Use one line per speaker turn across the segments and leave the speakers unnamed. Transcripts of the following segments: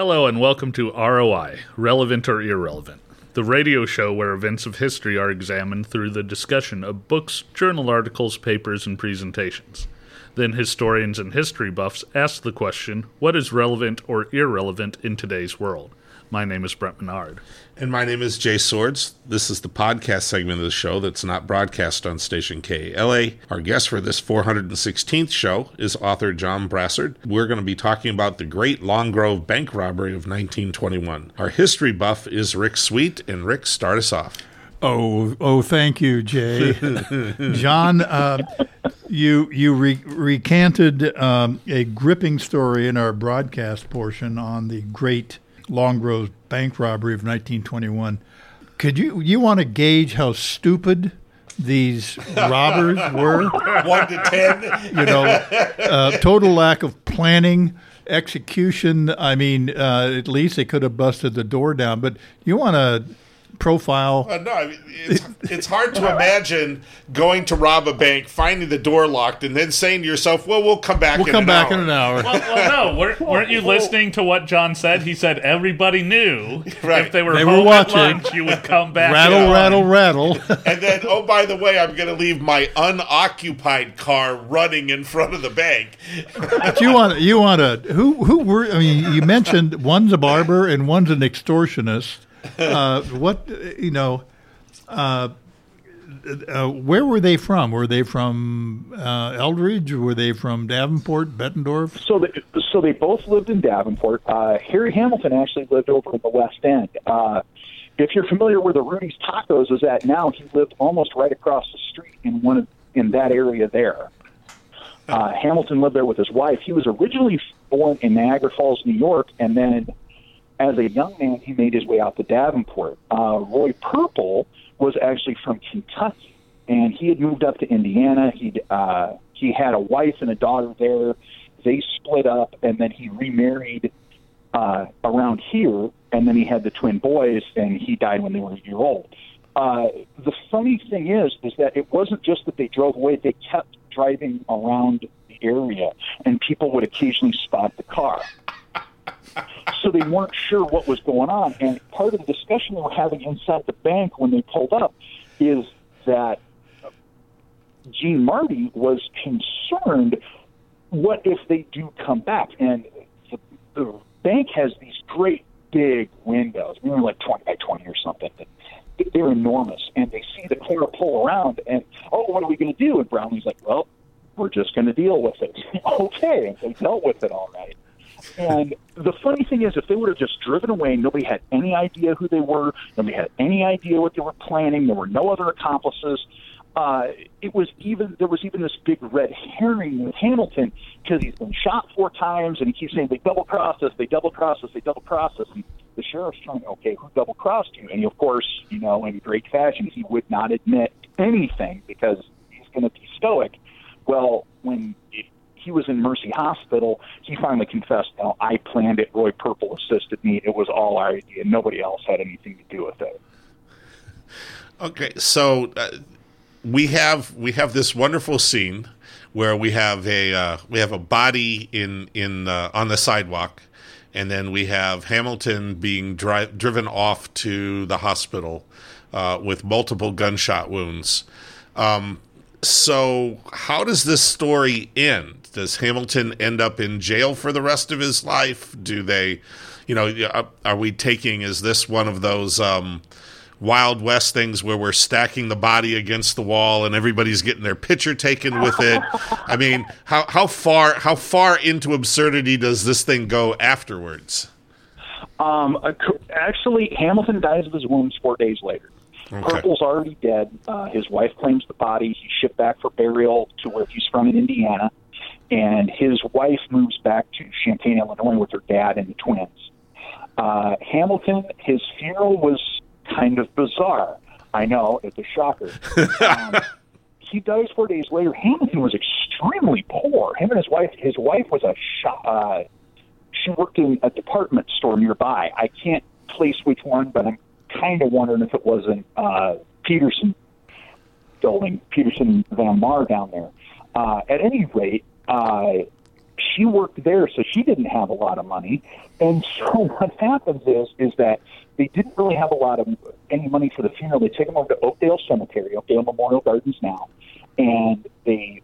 Hello and welcome to ROI, Relevant or Irrelevant, the radio show where events of history are examined through the discussion of books, journal articles, papers, and presentations. Then historians and history buffs ask the question what is relevant or irrelevant in today's world? My name is Brent Menard.
And my name is Jay Swords. This is the podcast segment of the show that's not broadcast on station KALA. Our guest for this 416th show is author John Brassard. We're going to be talking about the Great Long Grove Bank Robbery of 1921. Our history buff is Rick Sweet, and Rick, start us off.
Oh, oh, thank you, Jay. John, uh, you you re- recanted um, a gripping story in our broadcast portion on the Great Long bank robbery of 1921. Could you you want to gauge how stupid these robbers were?
One to ten.
You know, uh, total lack of planning, execution. I mean, uh, at least they could have busted the door down. But you want to profile.
Uh, no, I mean, it's, it's hard to imagine going to rob a bank, finding the door locked, and then saying to yourself, "Well, we'll come back.
We'll
in
come
an
back
hour.
in an hour.
Well, well no, weren't, weren't you listening to what John said? He said everybody knew
Right.
if they were
They were watching.
at lunch, you would come back.
rattle,
in.
rattle, rattle.
And then, oh, by the way, I'm going to leave my unoccupied car running in front of the bank.
But you want you want to who who were I mean you mentioned one's a barber and one's an extortionist. Uh, what you know? Uh, uh, where were they from? Were they from uh, Eldridge? Were they from Davenport, Bettendorf?
So, they, so they both lived in Davenport. Uh, Harry Hamilton actually lived over in the West End. Uh, if you're familiar where the Rudy's Tacos is at now, he lived almost right across the street in one of, in that area there. Hamilton lived there with his wife. He was originally born in Niagara Falls, New York, and then as a young man, he made his way out to Davenport. Uh, Roy Purple was actually from Kentucky, and he had moved up to Indiana. He'd uh, he had a wife and a daughter there. They split up, and then he remarried uh, around here, and then he had the twin boys, and he died when they were a year old. Uh, the funny thing is, is that it wasn't just that they drove away; they kept driving around the area, and people would occasionally spot the car so they weren't sure what was going on. And part of the discussion they were having inside the bank when they pulled up is that Gene Marty was concerned what if they do come back? And the, the bank has these great big windows, maybe like 20 by 20 or something. They're enormous. And they see the car pull around, and, oh, what are we going to do? And Brownlee's like, well, we're just going to deal with it. okay. And they dealt with it all right. And the funny thing is, if they would have just driven away, nobody had any idea who they were, nobody had any idea what they were planning, there were no other accomplices. Uh, it was even there was even this big red herring with Hamilton because he's been shot four times and he keeps saying they double crossed us, they double crossed us, they double crossed us. And the sheriff's trying, okay, who double crossed you? And he, of course, you know, in great fashion, he would not admit anything because he's going to be stoic. Well, when it, he was in Mercy Hospital, he finally confessed, "No, I planned it. Roy Purple assisted me. It was all our idea. Nobody else had anything to do with it."
Okay, so uh, we have we have this wonderful scene where we have a uh, we have a body in in uh, on the sidewalk, and then we have Hamilton being dri- driven off to the hospital uh, with multiple gunshot wounds. Um, so, how does this story end? Does Hamilton end up in jail for the rest of his life? Do they, you know, are- are we taking? Is this one of those? Um, Wild West things where we're stacking the body against the wall and everybody's getting their picture taken with it. I mean, how how far how far into absurdity does this thing go afterwards?
Um, uh, actually, Hamilton dies of his wounds four days later.
Okay.
Purple's already dead. Uh, his wife claims the body. He's shipped back for burial to where he's from in Indiana, and his wife moves back to Champaign, Illinois, with her dad and the twins. Uh, Hamilton, his funeral was kind of bizarre. I know it's a shocker. um, he dies four days later. Hamilton was extremely poor. Him and his wife. His wife was a shop. Uh, she worked in a department store nearby. I can't place which one, but I'm kind of wondering if it wasn't uh, Peterson building, Petersen Von Maur down there. Uh, at any rate, uh, she worked there, so she didn't have a lot of money. And so what happens is is that they didn't really have a lot of any money for the funeral. They take them over to Oakdale Cemetery, Oakdale Memorial Gardens now, and they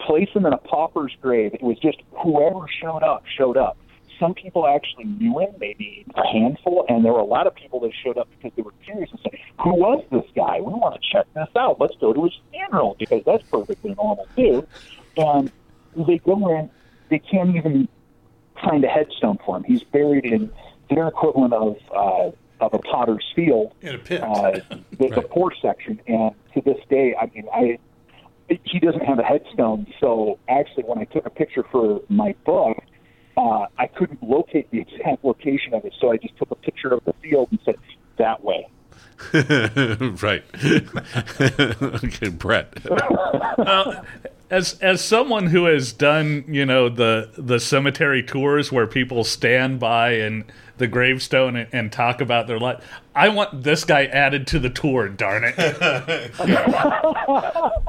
place them in a pauper's grave. It was just whoever showed up showed up. Some people actually knew him, maybe a handful, and there were a lot of people that showed up because they were curious and said, "Who was this guy? We want to check this out. Let's go to his funeral because that's perfectly normal too." And they go in, they can't even find a headstone for him. He's buried in their equivalent of uh, of a potter's field
In a pit.
uh, the, the poor section. And to this day, I mean, I he doesn't have a headstone. So actually, when I took a picture for my book, uh, I couldn't locate the exact location of it. So I just took a picture of the field and said that way.
right. okay, Brett.
as as someone who has done you know the the cemetery tours where people stand by and the gravestone and, and talk about their life i want this guy added to the tour darn it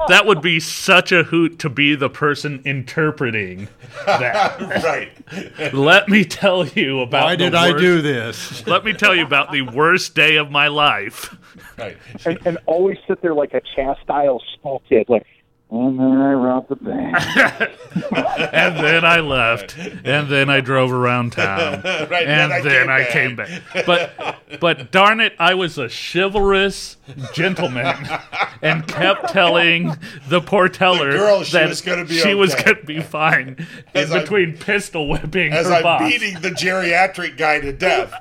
that would be such a hoot to be the person interpreting that
right.
let me tell you about
Why
the
did I do this?
let me tell you about the worst day of my life
Right.
And, and always sit there like a chastised school kid, like, and then I robbed the bank.
and then I left, and then I drove around town,
Right,
and then I came back. But but darn it, I was a chivalrous gentleman, and kept telling the poor teller
girl she
that
was gonna be
she was going to be fine in
As I'm-
between pistol whipping
As
her
I'm
boss.
beating the geriatric guy to death.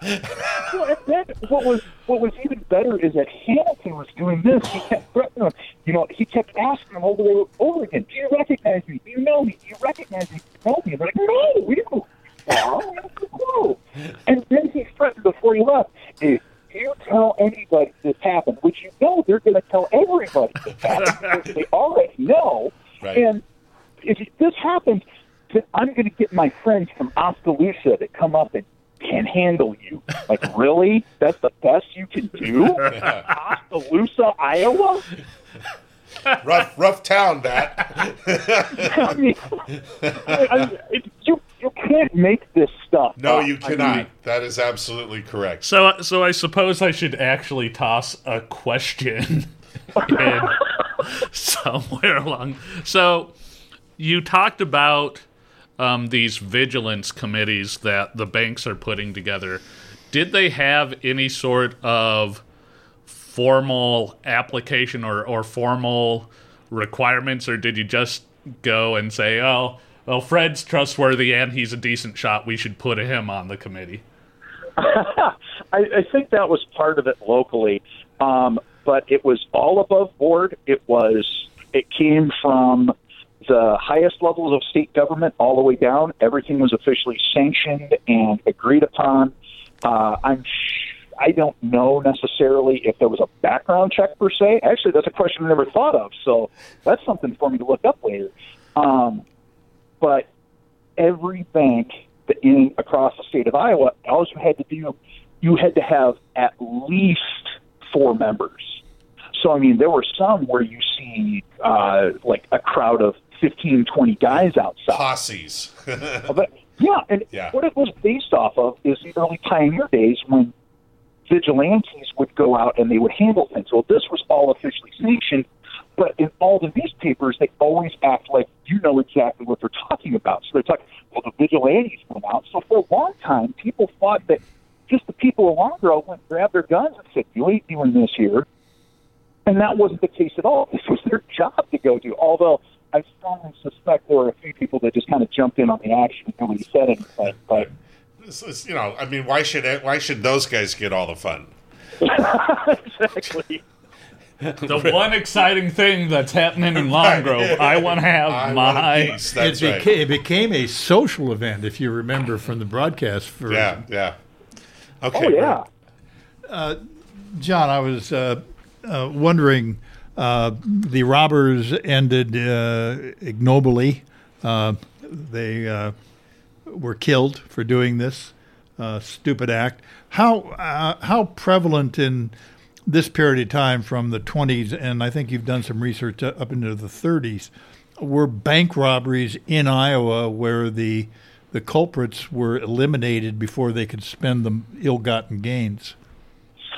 Well, and then what was what was even better is that Hamilton was doing this. He kept threatening him. You know, he kept asking him over and over again, "Do you recognize me? Do you know me? Do you recognize me? Do you know me?" And they're like, "No, we don't. Well, no. And then he threatened before he left, "If you tell anybody this happened, which you know they're going to tell everybody this happened, they already know,
Right.
and if this happens, then I'm going to get my friends from Oskaloosa to come up and can handle you. Like, really? That's the best you can do? Oskaloosa, Iowa?
rough, rough town, that.
I mean, I, I, it, you, you can't make this stuff.
No,
up.
you
I
cannot.
mean,
that is absolutely correct.
So so I suppose I should actually toss a question in somewhere along. So you talked about um, these vigilance committees that the banks are putting together. Did they have any sort of formal application or, or formal requirements, or did you just go and say, "Oh, well, Fred's trustworthy and he's a decent shot. We should put him on the committee"?
I, I think that was part of it locally, um, but it was all above board. It was it came from the highest levels of state government all the way down. Everything was officially sanctioned and agreed upon. Uh, I'm I don't know necessarily if there was a background check per se. Actually, that's a question I never thought of. So that's something for me to look up later. Um, but every bank in across the state of Iowa, all you had to do, you had to have at least four members. So I mean, there were some where you see uh, like a crowd of 15, 20 guys outside.
Posses.
But yeah, and
Yeah.
what it was based off of is the early pioneer days when vigilantes would go out and they would handle things. Well, this was all officially sanctioned, but in all the newspapers, they always act like you know exactly what they're talking about. So they're talking, well, the vigilantes went out. So for a long time, people thought that just the people along the road went grab their guns and said, "You ain't doing this here." And that wasn't the case at all. This was their job to go do. Although I strongly suspect there were a few people that just kind of jumped in on the action and nobody said anything. But
is- you know, I mean, why should why should those guys get all the fun?
exactly.
The one exciting thing that's happening in Long Grove, I want to have
I
my.
piece. That's
it,
right.
it became a social event, if you remember from the broadcast. For
Yeah, yeah. Okay.
Oh yeah.
John, I was uh, uh, wondering. Uh, the robbers ended uh, ignobly. Uh, they uh, were killed for doing this uh, stupid act. How uh, how prevalent in this period of time, from the 20s, and I think you've done some research up into the 30s, were bank robberies in Iowa where the the culprits were eliminated before they could spend the ill-gotten gains.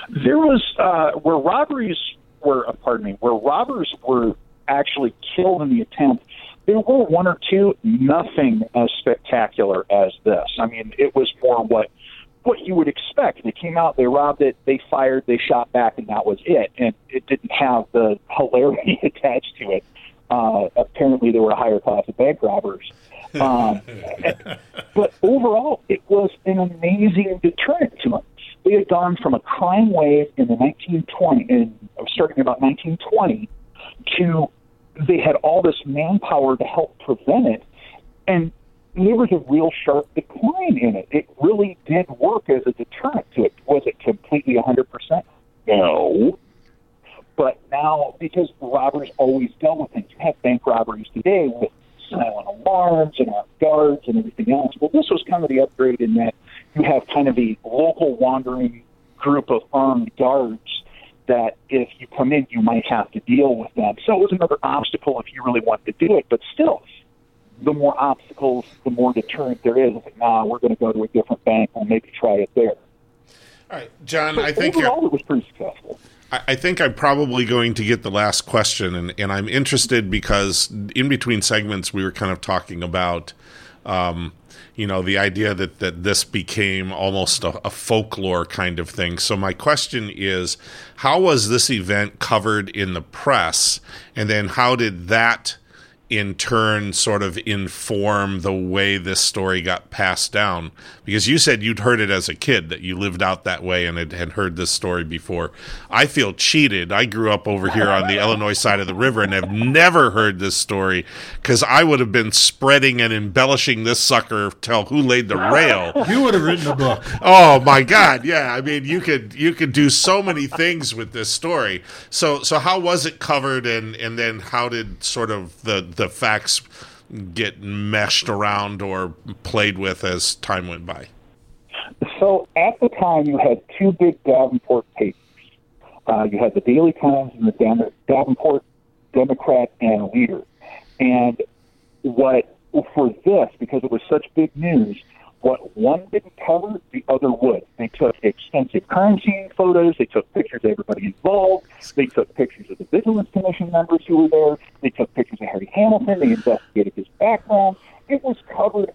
There was uh, robberies were. Uh, pardon me. Where robbers were actually killed in the attempt. There were one or two, nothing as spectacular as this. I mean, it was more what what you would expect. They came out, they robbed it, they fired, they shot back, and that was it. And it didn't have the hilarity attached to it. Uh, apparently, there were a higher class of bank robbers. Um, but overall, it was an amazing deterrent to them. We had gone from a crime wave in the 1920, in, starting about 1920, to they had all this manpower to help prevent it, and there was a real sharp decline in it. It really did work as a deterrent to it. Was it completely 100%? No. But now, because robbers always dealt with things, you have bank robberies today with silent alarms and armed guards and everything else. Well, this was kind of the upgrade in that you have kind of a local wandering group of armed guards that if you come in, you might have to deal with them. So it was another obstacle if you really wanted to do it. But still, the more obstacles, the more deterrent there is. Like, nah, we're going to go to a different bank and maybe try it there.
All right, John,
but
I think
overall, it was pretty successful.
I think I'm probably going to get the last question, and, and I'm interested because in between segments we were kind of talking about, um, you know, the idea that, that this became almost a, a, folklore kind of thing. So my question is, how was this event covered in the press, and then how did that in turn sort of inform the way this story got passed down? Because you said you'd heard it as a kid, that you lived out that way and had, had heard this story before. I feel cheated. I grew up over here on the Illinois side of the river and have never heard this story because I would have been spreading and embellishing this sucker till who laid the rail.
You would have written a book.
Oh my God! Yeah, I mean, you could you could do so many things with this story. So so how was it covered, and and then how did sort of the the facts get meshed around or played with as time went by?
So at the time, you had two big Davenport papers. Uh, you had the Daily Times and the Davenport Democrat and Leader. And what for this, because it was such big news, what one didn't cover, the other would. They took extensive crime scene photos. They took pictures of everybody involved. They took pictures of the Vigilance Commission members who were there. They took pictures of Harry Hamilton. They investigated his background. It was covered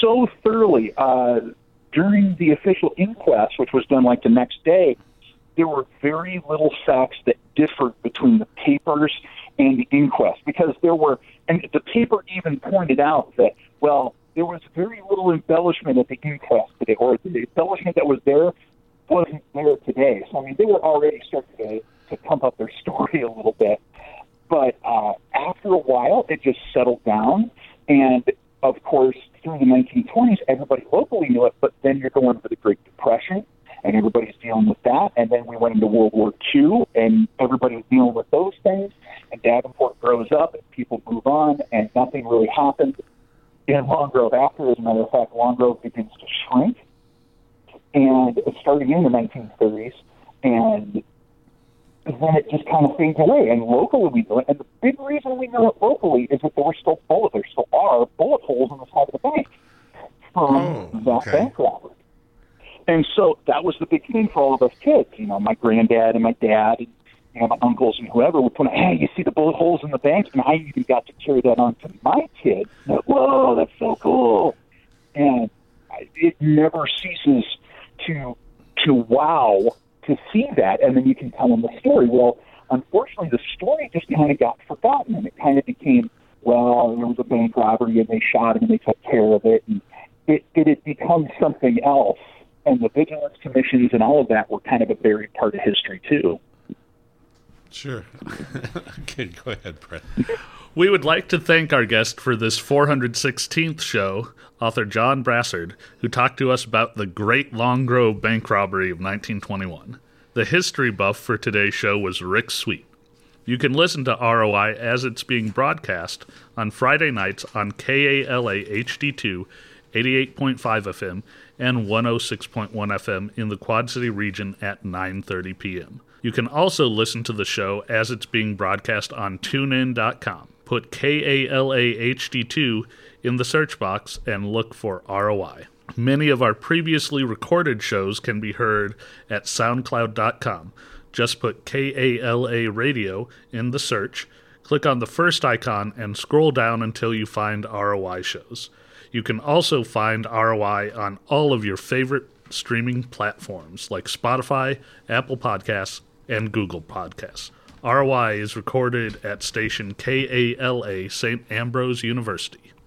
so thoroughly. Uh, during the official inquest, which was done like the next day, there were very little facts that differed between the papers and the inquest because there were, and the paper even pointed out that, well, there was very little embellishment at the inquest today, or the embellishment that was there wasn't there today. So, I mean, they were already starting to, to pump up their story a little bit. But uh, after a while, it just settled down. And of course, through the 1920s, everybody locally knew it, but then you're going for the Great Depression, and everybody's dealing with that. And then we went into World War II, and everybody's dealing with those things. And Davenport grows up, and people move on, and nothing really happens in Long Grove after. As a matter of fact, Long Grove begins to shrink, and it's starting in the 1930s, and then it just kind of fades away. And locally, we know it. And the big reason we know it locally is that there were still bullet, there still are bullet holes in the side of the bank from
oh,
that
okay.
bank robbery. And so that was the big thing for all of us kids. You know, my granddad and my dad and you know, my uncles and whoever would point out, hey, you see the bullet holes in the bank? And I even got to carry that on to my kids. Whoa, that's so cool. And it never ceases to to wow to see that, and then you can tell them the story. Well, unfortunately, the story just kind of got forgotten, and it kind of became, well, there was a bank robbery, and they shot him, and they took care of it, and it it had become something else. And the vigilance commissions and all of that were kind of a buried part of history too.
Sure. okay, go ahead, Brett.
We would like to thank our guest for this 416th show, author John Brassard, who talked to us about the Great Long Grove bank robbery of 1921. The history buff for today's show was Rick Sweet. You can listen to ROI as it's being broadcast on Friday nights on KALA HD2, 88.5 FM, and 106.1 FM in the Quad City region at 9:30 p.m. You can also listen to the show as it's being broadcast on tunein.com. Put KALA HD2 in the search box and look for ROI. Many of our previously recorded shows can be heard at SoundCloud.com. Just put KALA Radio in the search, click on the first icon, and scroll down until you find ROI shows. You can also find ROI on all of your favorite streaming platforms like Spotify, Apple Podcasts, and Google Podcasts. ROI is recorded at station KALA St. Ambrose University.